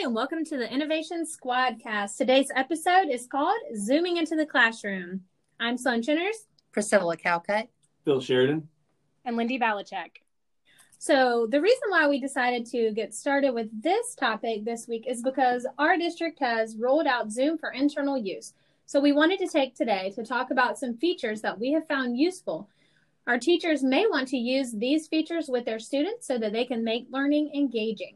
Hi, and welcome to the Innovation Squadcast. Today's episode is called Zooming into the Classroom. I'm Sloan Chinners. Priscilla Calcutt. Phil Sheridan. And Lindy Balichek. So, the reason why we decided to get started with this topic this week is because our district has rolled out Zoom for internal use. So, we wanted to take today to talk about some features that we have found useful. Our teachers may want to use these features with their students so that they can make learning engaging.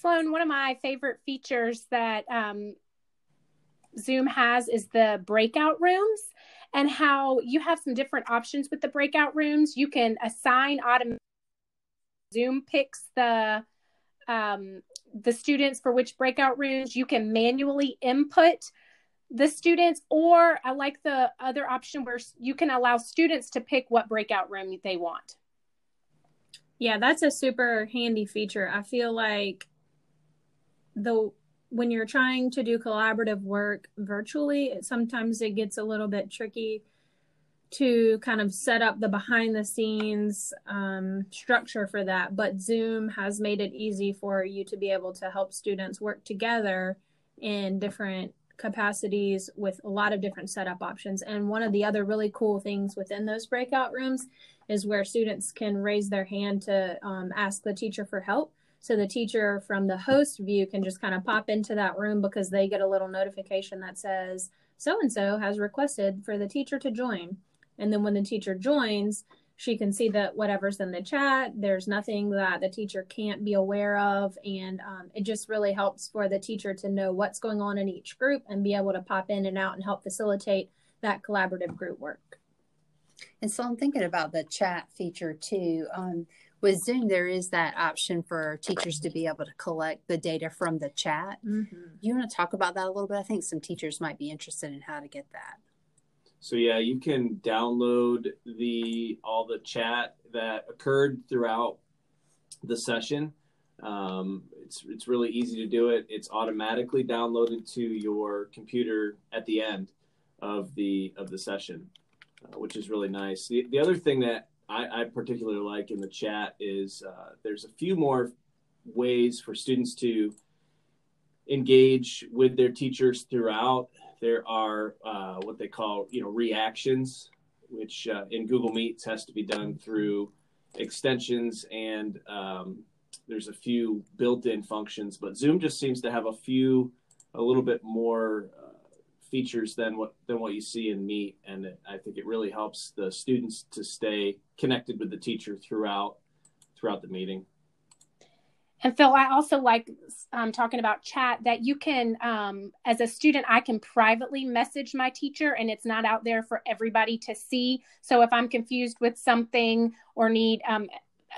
Sloan, one of my favorite features that um, Zoom has is the breakout rooms and how you have some different options with the breakout rooms. You can assign automatic. Zoom picks the um, the students for which breakout rooms. You can manually input the students, or I like the other option where you can allow students to pick what breakout room they want. Yeah, that's a super handy feature. I feel like the when you're trying to do collaborative work virtually, it, sometimes it gets a little bit tricky to kind of set up the behind the scenes um, structure for that. But Zoom has made it easy for you to be able to help students work together in different capacities with a lot of different setup options. And one of the other really cool things within those breakout rooms is where students can raise their hand to um, ask the teacher for help. So the teacher from the host view can just kind of pop into that room because they get a little notification that says so and so has requested for the teacher to join. And then when the teacher joins, she can see that whatever's in the chat, there's nothing that the teacher can't be aware of. And um, it just really helps for the teacher to know what's going on in each group and be able to pop in and out and help facilitate that collaborative group work. And so I'm thinking about the chat feature too. Um, with Zoom, there is that option for teachers to be able to collect the data from the chat. Mm-hmm. You want to talk about that a little bit? I think some teachers might be interested in how to get that. So yeah, you can download the all the chat that occurred throughout the session. Um, it's it's really easy to do it. It's automatically downloaded to your computer at the end of the of the session, uh, which is really nice. The, the other thing that I, I particularly like in the chat is uh, there's a few more ways for students to engage with their teachers throughout. There are uh, what they call, you know, reactions, which uh, in Google Meets has to be done through extensions, and um, there's a few built-in functions. But Zoom just seems to have a few, a little bit more features than what than what you see in Meet, and it, I think it really helps the students to stay connected with the teacher throughout throughout the meeting. And Phil, I also like um, talking about chat that you can, um, as a student, I can privately message my teacher and it's not out there for everybody to see. So if I'm confused with something or need um,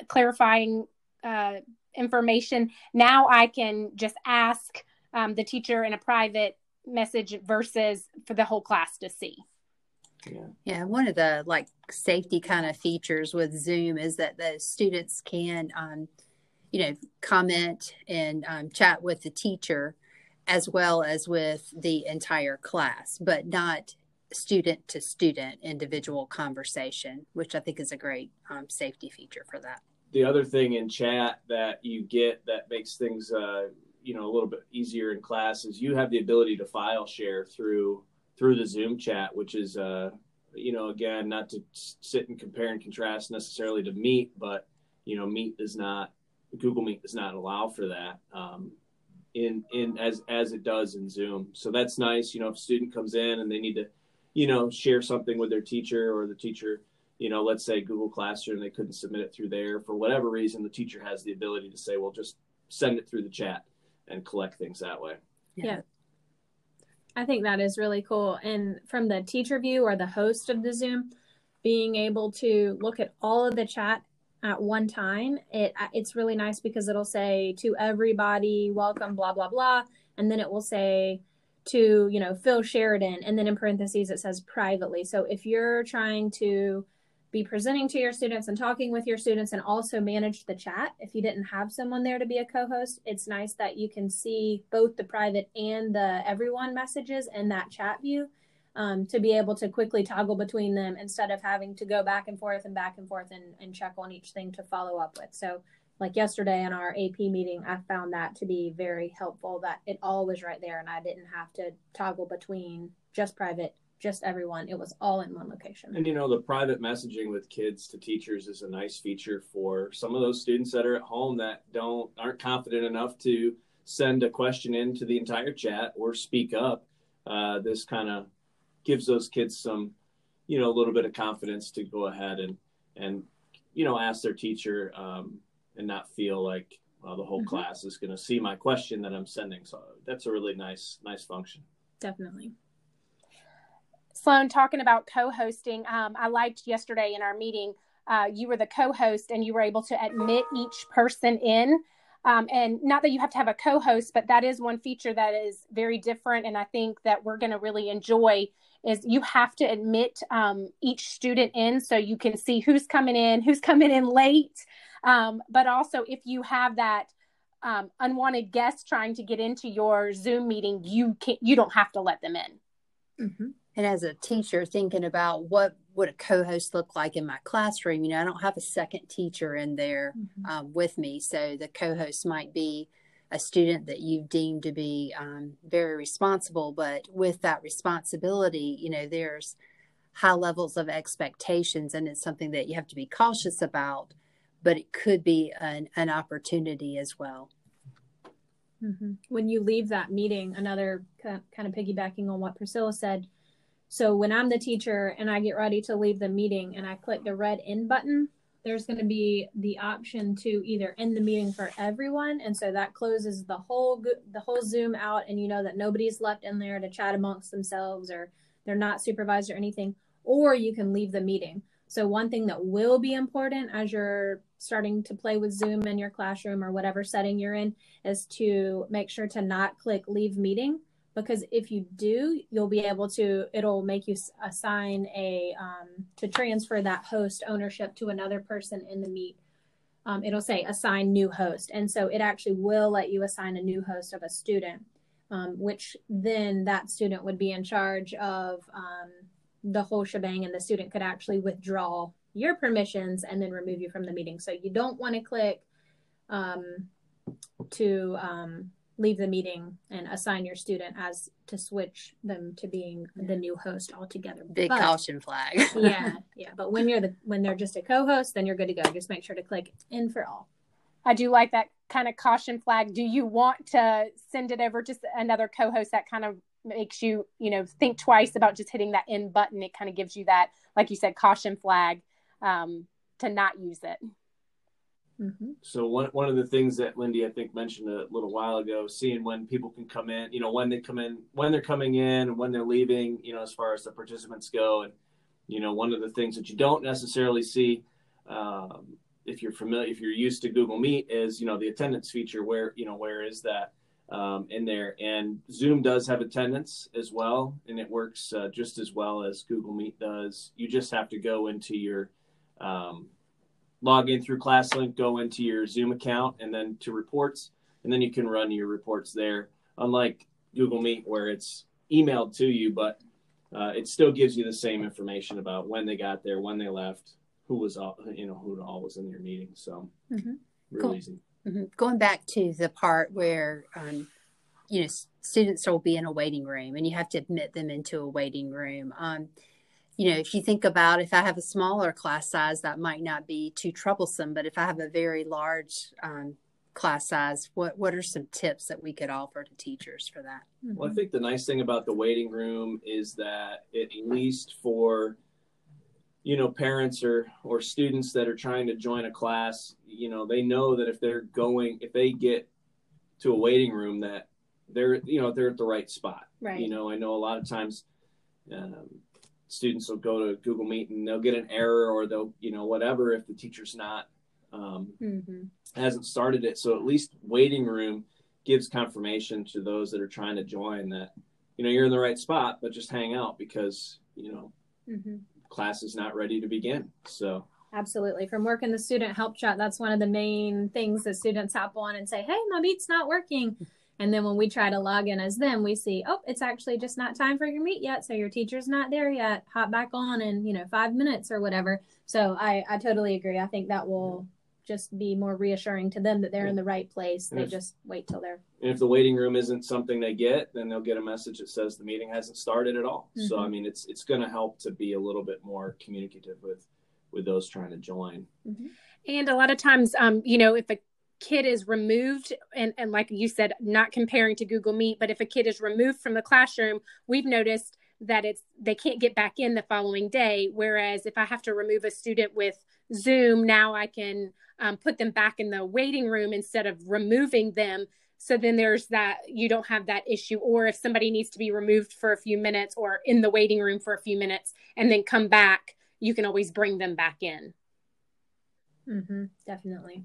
clarifying uh, information, now I can just ask um, the teacher in a private message versus for the whole class to see. Yeah. yeah, one of the like safety kind of features with Zoom is that the students can, um, you know, comment and um, chat with the teacher as well as with the entire class, but not student to student individual conversation, which I think is a great um, safety feature for that. The other thing in chat that you get that makes things uh, you know a little bit easier in class is you have the ability to file share through through the Zoom chat, which is uh, you know again not to sit and compare and contrast necessarily to Meet, but you know Meet does not Google Meet does not allow for that um, in in as as it does in Zoom. So that's nice. You know, if a student comes in and they need to you know share something with their teacher or the teacher you know let's say google classroom they couldn't submit it through there for whatever reason the teacher has the ability to say well just send it through the chat and collect things that way. Yeah. yeah. I think that is really cool. And from the teacher view or the host of the Zoom, being able to look at all of the chat at one time, it uh, it's really nice because it'll say to everybody, welcome, blah blah blah, and then it will say to you know Phil Sheridan, and then in parentheses it says privately. So if you're trying to be presenting to your students and talking with your students and also manage the chat. If you didn't have someone there to be a co-host, it's nice that you can see both the private and the everyone messages in that chat view. um, to be able to quickly toggle between them instead of having to go back and forth and back and forth and, and check on each thing to follow up with. So, like yesterday in our AP meeting, I found that to be very helpful that it all was right there and I didn't have to toggle between just private, just everyone. It was all in one location. And you know, the private messaging with kids to teachers is a nice feature for some of those students that are at home that don't aren't confident enough to send a question into the entire chat or speak up. Uh, this kind of gives those kids some, you know, a little bit of confidence to go ahead and and you know ask their teacher um, and not feel like well, the whole mm-hmm. class is going to see my question that I'm sending. So that's a really nice nice function. Definitely. Sloan, talking about co-hosting, um, I liked yesterday in our meeting. Uh, you were the co-host, and you were able to admit each person in. Um, and not that you have to have a co-host, but that is one feature that is very different, and I think that we're going to really enjoy is you have to admit um, each student in so you can see who's coming in, who's coming in late. Um, but also, if you have that um, unwanted guest trying to get into your Zoom meeting, you can not you don't have to let them in. Mm-hmm. And as a teacher, thinking about what would a co-host look like in my classroom, you know, I don't have a second teacher in there mm-hmm. um, with me, so the co-host might be a student that you've deemed to be um, very responsible, but with that responsibility, you know, there's high levels of expectations, and it's something that you have to be cautious about, but it could be an, an opportunity as well. Mm-hmm. When you leave that meeting, another kind of piggybacking on what Priscilla said. So when I'm the teacher and I get ready to leave the meeting and I click the red end button, there's going to be the option to either end the meeting for everyone. And so that closes the whole the whole zoom out and you know that nobody's left in there to chat amongst themselves or they're not supervised or anything or you can leave the meeting. So one thing that will be important as you're starting to play with zoom in your classroom or whatever setting you're in is to make sure to not click leave meeting because if you do you'll be able to it'll make you assign a um, to transfer that host ownership to another person in the meet. Um, it'll say assign new host and so it actually will let you assign a new host of a student um, which then that student would be in charge of um, the whole shebang and the student could actually withdraw your permissions and then remove you from the meeting. So you don't want to click um, to um, leave the meeting and assign your student as to switch them to being the new host altogether. Big but, caution flag. yeah, yeah. But when you're the when they're just a co-host, then you're good to go. Just make sure to click in for all. I do like that kind of caution flag. Do you want to send it over to another co-host that kind of makes you, you know, think twice about just hitting that in button? It kind of gives you that, like you said, caution flag um, to not use it. Mm-hmm. So one one of the things that Lindy I think mentioned a little while ago, seeing when people can come in, you know, when they come in, when they're coming in, and when they're leaving, you know, as far as the participants go, and you know, one of the things that you don't necessarily see, um, if you're familiar, if you're used to Google Meet, is you know the attendance feature. Where you know where is that um, in there? And Zoom does have attendance as well, and it works uh, just as well as Google Meet does. You just have to go into your um, log in through ClassLink, go into your Zoom account, and then to reports, and then you can run your reports there. Unlike Google Meet, where it's emailed to you, but uh, it still gives you the same information about when they got there, when they left, who was all, you know, who all was in your meeting. So, mm-hmm. real cool. easy. Mm-hmm. Going back to the part where, um, you know, students will be in a waiting room, and you have to admit them into a waiting room. Um, you know, if you think about if I have a smaller class size, that might not be too troublesome. But if I have a very large um, class size, what what are some tips that we could offer to teachers for that? Well, I think the nice thing about the waiting room is that at least for you know parents or or students that are trying to join a class, you know, they know that if they're going, if they get to a waiting room, that they're you know they're at the right spot. Right. You know, I know a lot of times. Um, students will go to Google Meet and they'll get an error or they'll, you know, whatever if the teacher's not um, mm-hmm. hasn't started it. So at least waiting room gives confirmation to those that are trying to join that, you know, you're in the right spot, but just hang out because, you know, mm-hmm. class is not ready to begin. So absolutely from working the student help chat, that's one of the main things that students hop on and say, Hey, my meet's not working And then when we try to log in as them, we see, oh, it's actually just not time for your meet yet. So your teacher's not there yet. Hop back on in, you know, five minutes or whatever. So I, I totally agree. I think that will just be more reassuring to them that they're in the right place. And they if, just wait till they're. And if the waiting room isn't something they get, then they'll get a message that says the meeting hasn't started at all. Mm-hmm. So I mean, it's it's going to help to be a little bit more communicative with with those trying to join. Mm-hmm. And a lot of times, um, you know, if a kid is removed and, and like you said not comparing to google meet but if a kid is removed from the classroom we've noticed that it's they can't get back in the following day. Whereas if i have to remove a student with zoom now i can um, put them back in the waiting room instead of removing them. So then there's that you don't have that issue. Or if somebody needs to be removed for a few minutes or in the waiting room for a few minutes and then come back you can always bring them back in. Mm-hmm, definitely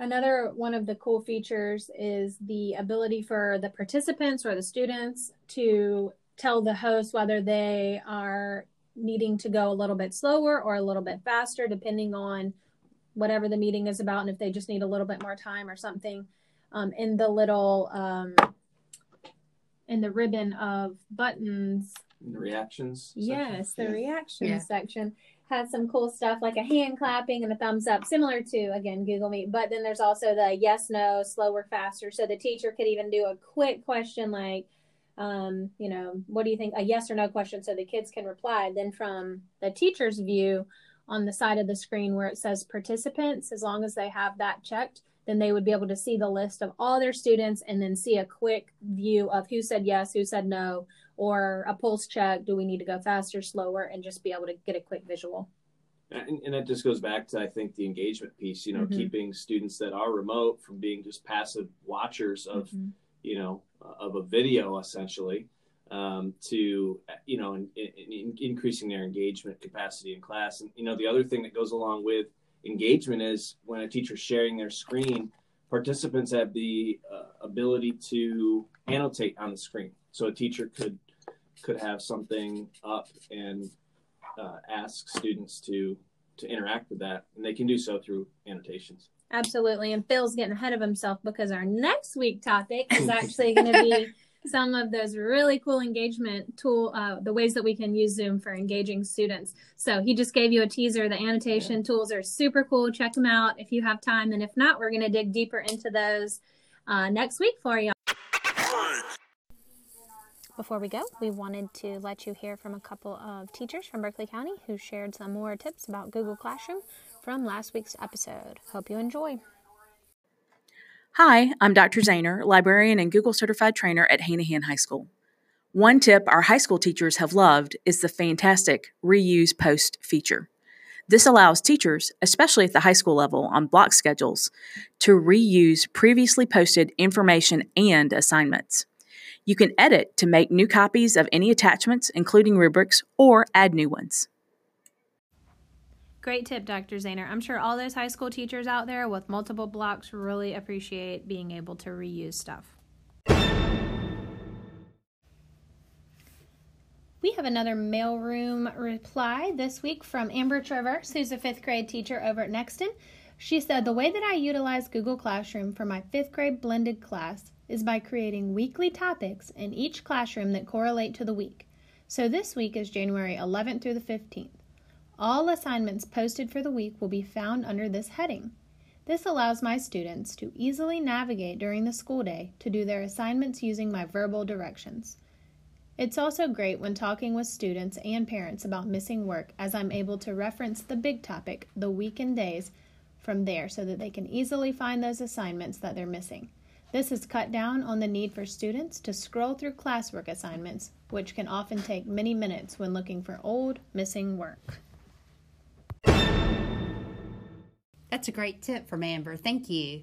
Another one of the cool features is the ability for the participants or the students to tell the host whether they are needing to go a little bit slower or a little bit faster, depending on whatever the meeting is about, and if they just need a little bit more time or something. Um, in the little um, in the ribbon of buttons. The reactions. Yes, section. the yeah. reactions yeah. section has some cool stuff like a hand clapping and a thumbs up, similar to again Google Meet. But then there's also the yes, no, slower, faster. So the teacher could even do a quick question like, um, you know, what do you think? A yes or no question, so the kids can reply. Then from the teacher's view, on the side of the screen where it says participants, as long as they have that checked, then they would be able to see the list of all their students and then see a quick view of who said yes, who said no, or a pulse check do we need to go faster slower and just be able to get a quick visual and, and that just goes back to i think the engagement piece you know mm-hmm. keeping students that are remote from being just passive watchers of mm-hmm. you know of a video essentially um, to you know in, in, in increasing their engagement capacity in class and you know the other thing that goes along with engagement is when a teacher's sharing their screen participants have the uh, ability to annotate on the screen so a teacher could could have something up and uh, ask students to to interact with that, and they can do so through annotations. Absolutely, and Phil's getting ahead of himself because our next week topic is actually going to be some of those really cool engagement tool, uh, the ways that we can use Zoom for engaging students. So he just gave you a teaser. The annotation yeah. tools are super cool. Check them out if you have time, and if not, we're going to dig deeper into those uh, next week for you. Before we go, we wanted to let you hear from a couple of teachers from Berkeley County who shared some more tips about Google Classroom from last week's episode. Hope you enjoy. Hi, I'm Dr. Zahner, librarian and Google certified trainer at Hanahan High School. One tip our high school teachers have loved is the fantastic reuse post feature. This allows teachers, especially at the high school level on block schedules, to reuse previously posted information and assignments. You can edit to make new copies of any attachments, including rubrics, or add new ones. Great tip, Dr. Zahner. I'm sure all those high school teachers out there with multiple blocks really appreciate being able to reuse stuff. We have another mailroom reply this week from Amber Traverse, who's a fifth grade teacher over at Nexton. She said, The way that I utilize Google Classroom for my fifth grade blended class is by creating weekly topics in each classroom that correlate to the week. So this week is January 11th through the 15th. All assignments posted for the week will be found under this heading. This allows my students to easily navigate during the school day to do their assignments using my verbal directions. It's also great when talking with students and parents about missing work as I'm able to reference the big topic, the week and days, from there so that they can easily find those assignments that they're missing. This has cut down on the need for students to scroll through classwork assignments, which can often take many minutes when looking for old, missing work. That's a great tip from Amber. Thank you.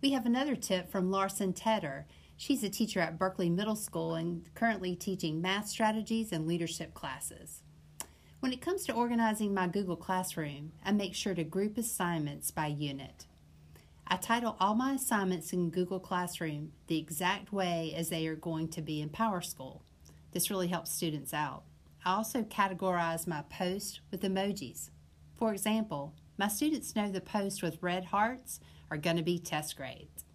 We have another tip from Larson Tedder. She's a teacher at Berkeley Middle School and currently teaching math strategies and leadership classes. When it comes to organizing my Google Classroom, I make sure to group assignments by unit. I title all my assignments in Google Classroom the exact way as they are going to be in PowerSchool. This really helps students out. I also categorize my posts with emojis. For example, my students know the posts with red hearts are going to be test grades.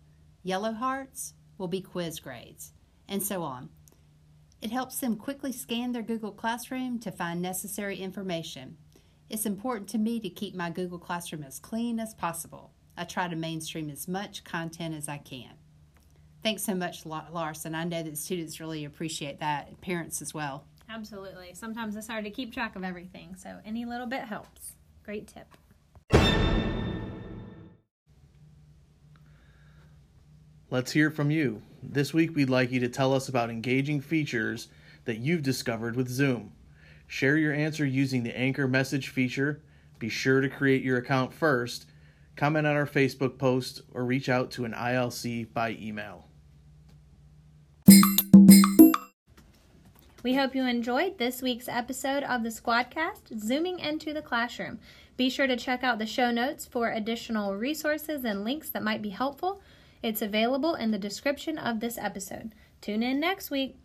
Yellow hearts will be quiz grades, and so on. It helps them quickly scan their Google Classroom to find necessary information. It's important to me to keep my Google Classroom as clean as possible. I try to mainstream as much content as I can. Thanks so much, Larson. I know that students really appreciate that, parents as well. Absolutely. Sometimes it's hard to keep track of everything, so any little bit helps. Great tip. Let's hear from you. This week, we'd like you to tell us about engaging features that you've discovered with Zoom. Share your answer using the Anchor message feature. Be sure to create your account first, comment on our Facebook post, or reach out to an ILC by email. We hope you enjoyed this week's episode of the Squadcast, Zooming into the Classroom. Be sure to check out the show notes for additional resources and links that might be helpful. It's available in the description of this episode. Tune in next week.